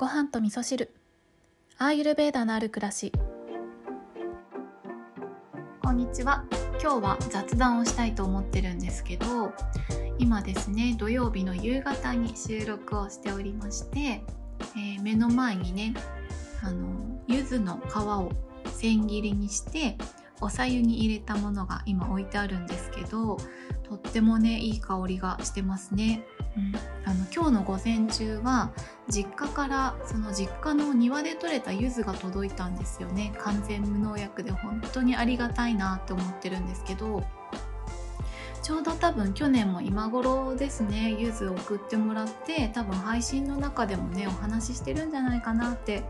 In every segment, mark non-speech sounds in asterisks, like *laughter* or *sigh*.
ご飯と味噌汁。アーユルベーダのある暮らし。こんにちは。今日は雑談をしたいと思ってるんですけど今ですね土曜日の夕方に収録をしておりまして、えー、目の前にねあの柚子の皮を千切りにしておさゆに入れたものが今置いてあるんですけどとってもねいい香りがしてますね、うん、あの今日の午前中は実家からその実家の庭で採れた柚子が届いたんですよね。完全無農薬で本当にありがたいなって思ってるんですけどちょうど多分去年も今頃ですねゆず送ってもらって多分配信の中でもねお話ししてるんじゃないかなって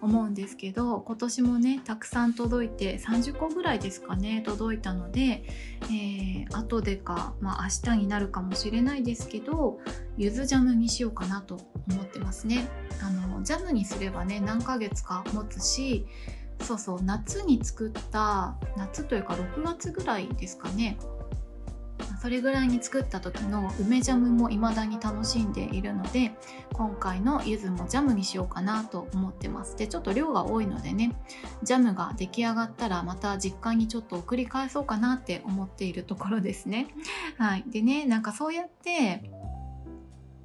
思うんですけど今年もねたくさん届いて30個ぐらいですかね届いたので、えー、後でか、まあ、明日になるかもしれないですけどゆずジャムにしようかなと思ってますね。あのジャムにすればね何ヶ月か持つしそうそう夏に作った夏というか6月ぐらいですかねそれぐらいに作った時の梅ジャムも未だに楽しんでいるので今回の柚子もジャムにしようかなと思ってます。でちょっと量が多いのでねジャムが出来上がったらまた実家にちょっと送り返そうかなって思っているところですね。*laughs* はい。でねなんかそうやって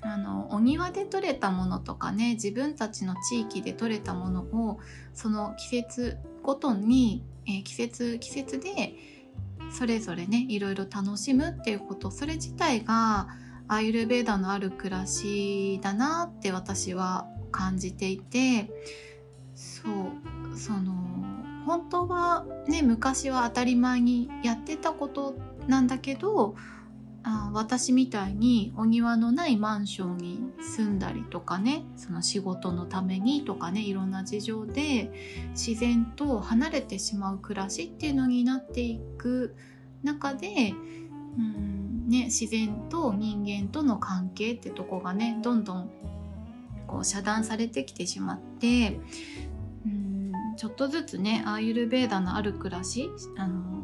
あのお庭で採れたものとかね自分たちの地域で採れたものをその季節ごとに、えー、季節季節でそれぞれねいろいろ楽しむっていうことそれ自体がアイルベーダのある暮らしだなって私は感じていてそうその本当はね昔は当たり前にやってたことなんだけどあ私みたいにお庭のないマンションに住んだりとかねその仕事のためにとかねいろんな事情で自然と離れてしまう暮らしっていうのになっていく中でうんね自然と人間との関係ってとこがねどんどんこう遮断されてきてしまってうんちょっとずつねアーユルベーダのある暮らしあの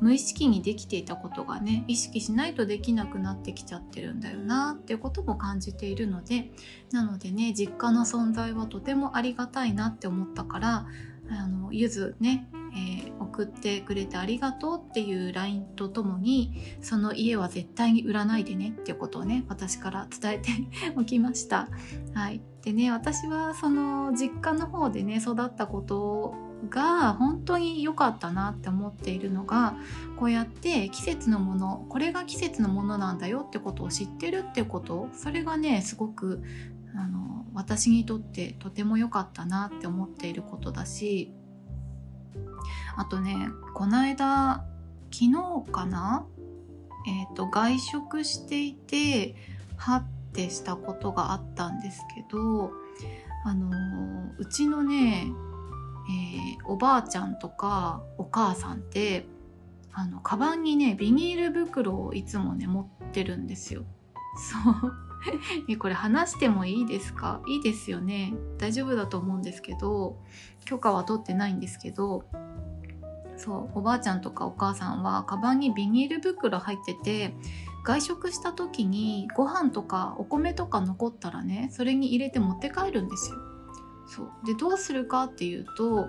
無意識にできていたことがね意識しないとできなくなってきちゃってるんだよなっていうことも感じているのでなのでね実家の存在はとてもありがたいなって思ったからあのゆずね、えー、送ってくれてありがとうっていう LINE とともにその家は絶対に売らないでねっていうことをね私から伝えて *laughs* おきました。はい、でね私はその実家の方でね育ったことが本当に良かったなって思っているのがこうやって季節のものこれが季節のものなんだよってことを知ってるってこと。それがねすごくあの私にとってとても良かったなって思っていることだしあとねこの間昨日かなえっ、ー、と外食していてはってしたことがあったんですけどあのうちのねえー、おばあちゃんとかお母さんってあのカバンにねビニール袋をいつもね持ってるんですよ。そう *laughs* えこれ話してもいいですか？いいですよね大丈夫だと思うんですけど許可は取ってないんですけどそうおばあちゃんとかお母さんはカバンにビニール袋入ってて外食した時にご飯とかお米とか残ったらねそれに入れて持って帰るんですよ。そう。でどうするかっていうと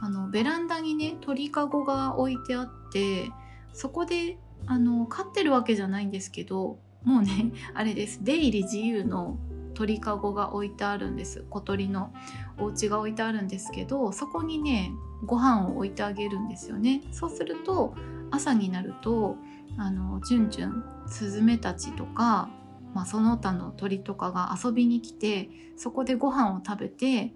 あのベランダにね鳥かごが置いてあってそこであの飼ってるわけじゃないんですけどもうね *laughs* あれです。出入り自由の鳥かごが置いてあるんです。小鳥のお家が置いてあるんですけどそこにねご飯を置いてあげるんですよね。そうすると朝になるとあのじゅんじゅんスズメたちとかまあ、その他の鳥とかが遊びに来てそこでご飯を食べて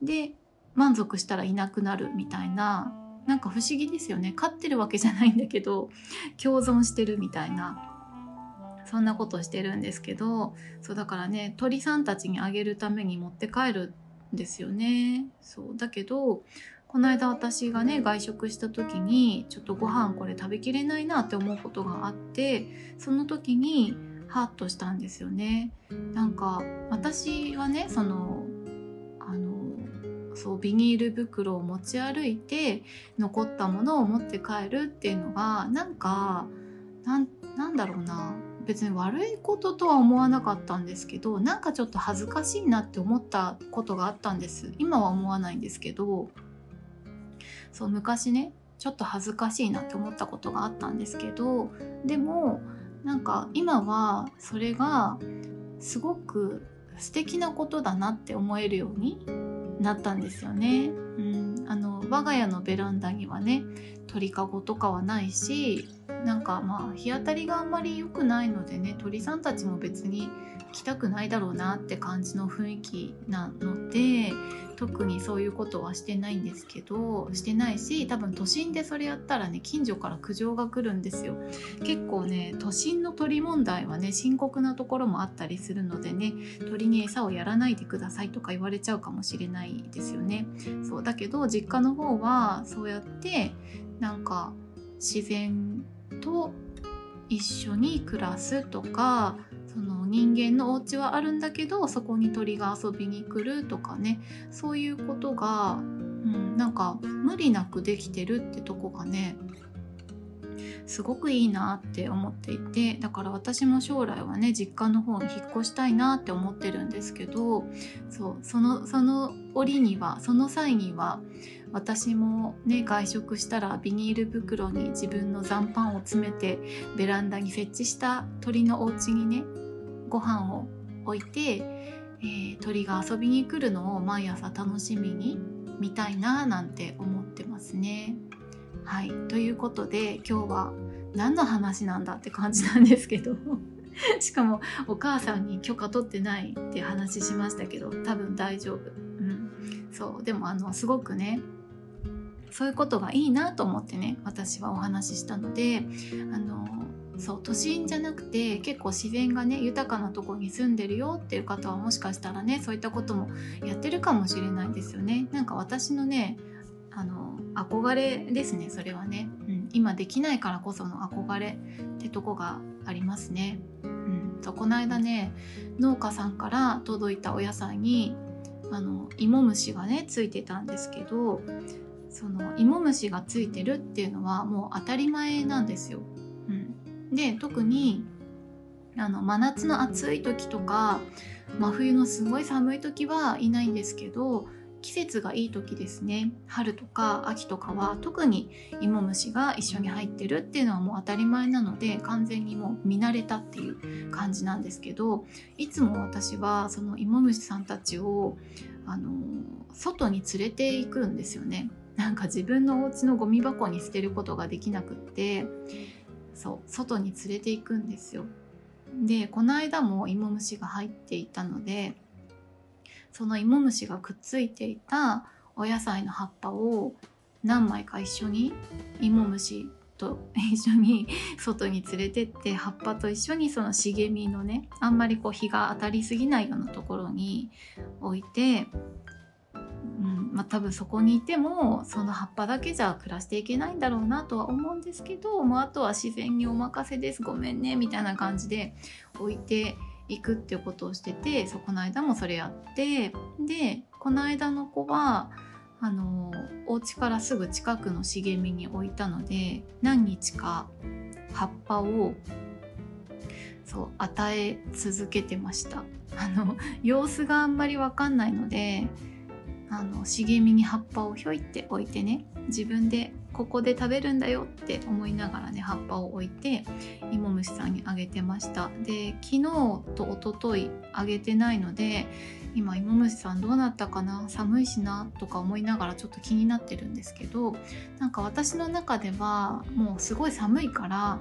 で満足したらいなくなるみたいななんか不思議ですよね。飼ってるわけじゃないんだけど共存してるみたいなそんなことしてるんですけどそうだからね鳥さんたちにあげるために持って帰るんですよね。そうだけどこの間私がね外食した時にちょっとご飯これ食べきれないなって思うことがあってその時にハッとしたんですよね。なんか私はねそのあのそうビニール袋を持ち歩いて残ったものを持って帰るっていうのがなんかなんだろうな別に悪いこととは思わなかったんですけどなんかちょっと恥ずかしいなって思ったことがあったんです今は思わないんですけどそう昔ねちょっと恥ずかしいなって思ったことがあったんですけどでもなんか今はそれがすごく素敵なことだなって思えるようになったんですよね。うん、あの我が家のベランダにはね鳥かごとかはないしなんかまあ日当たりがあんまり良くないのでね鳥さんたちも別に来たくないだろうなって感じの雰囲気なので特にそういうことはしてないんですけどしてないし多分都心でそれやったらね近所から苦情が来るんですよ。結構ね都心の鳥問題はね深刻なところもあったりするのでね鳥に餌をやらないでくださいとか言われちゃうかもしれないですよね。そうだけど実家の方はそうやってなんか自然と一緒に暮らすとかその人間のお家はあるんだけどそこに鳥が遊びに来るとかね。そういうことが、うん、なんか無理なくできてるってとこがねすごくいいなって思っていてだから私も将来はね実家の方に引っ越したいなって思ってるんですけどそうそのその折にはその際には私もね外食したらビニール袋に自分の残飯を詰めてベランダに設置した鳥のお家にねご飯を置いて、えー、鳥が遊びに来るのを毎朝楽しみに見たいななんて思ってますね。はいということで今日は何の話なんだって感じなんですけど *laughs* しかもお母さんに許可取ってないって話しましたけど多分大丈夫。うん、そうでもあのすごくねそういうことがいいなと思ってね私はお話ししたのであのそう都心じゃなくて結構自然がね豊かなとこに住んでるよっていう方はもしかしたらねそういったこともやってるかもしれないですよね。なんか私のねあの憧れですねそれはね、うん、今できないからこその憧れってとこがありますね、うん、そうこの間ね農家さんから届いたお野菜にあの芋虫がねついてたんですけどその芋虫がついてるっていうのはもう当たり前なんですよ。うん。で特にあの真夏の暑い時とか真冬のすごい寒い時はいないんですけど季節がいい時ですね。春とか秋とかは特に芋虫が一緒に入ってるっていうのはもう当たり前なので完全にもう見慣れたっていう感じなんですけどいつも私はその芋虫さんたちをあの外に連れていくんですよね。なんか自分のお家のゴミ箱に捨てることができなくってそう外に連れて行くんですよ。でこの間も芋虫が入っていたのでその芋虫がくっついていたお野菜の葉っぱを何枚か一緒に芋虫と一緒に *laughs* 外に連れてって葉っぱと一緒にその茂みのねあんまりこう日が当たりすぎないようなところに置いてまあ、多分そこにいてもその葉っぱだけじゃ暮らしていけないんだろうなとは思うんですけどもうあとは自然にお任せです。ごめんねみたいな感じで置いていくっていうことをしててそこの間もそれやってでこの間の子はあのお家からすぐ近くの茂みに置いたので何日か葉っぱをそう与え続けてました。あの様子があんまり分かんないのであの茂みに葉っぱをひょいって置いてね自分でここで食べるんだよって思いながらね葉っぱを置いて芋虫さんにあげてました。で昨日と一昨日あげてないので今芋虫さんどうなったかな寒いしなとか思いながらちょっと気になってるんですけどなんか私の中ではもうすごい寒いから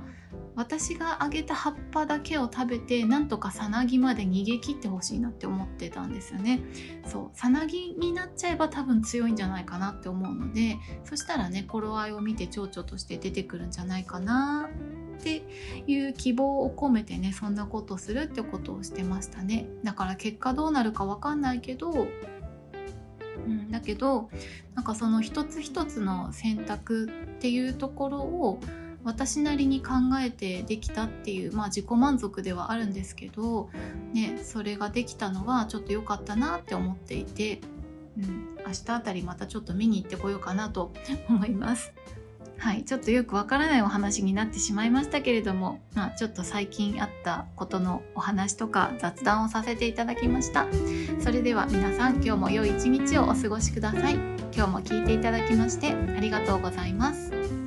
私があげた葉っぱだけを食べてなんとかさなぎまで逃げ切ってほしいなって思ってたんですよね。そうさなぎになっちゃえば多分強いんじゃないかなって思うのでそしたらね頃合いを見て蝶々として出てくるんじゃないかなっていう希望を込めてねそんなことするってことをしてましたね。だから結果どうなるか分かんないけどうん、だけどなんかその一つ一つの選択っていうところを私なりに考えてできたっていう、まあ、自己満足ではあるんですけど、ね、それができたのはちょっと良かったなって思っていて、うん、明日あたりまたちょっと見に行ってこようかなと *laughs* 思います。はい、ちょっとよくわからないお話になってしまいましたけれども、まあ、ちょっと最近あったことのお話とか雑談をさせていただきました。それでは皆さん今日も良い一日をお過ごしください。今日も聞いていただきましてありがとうございます。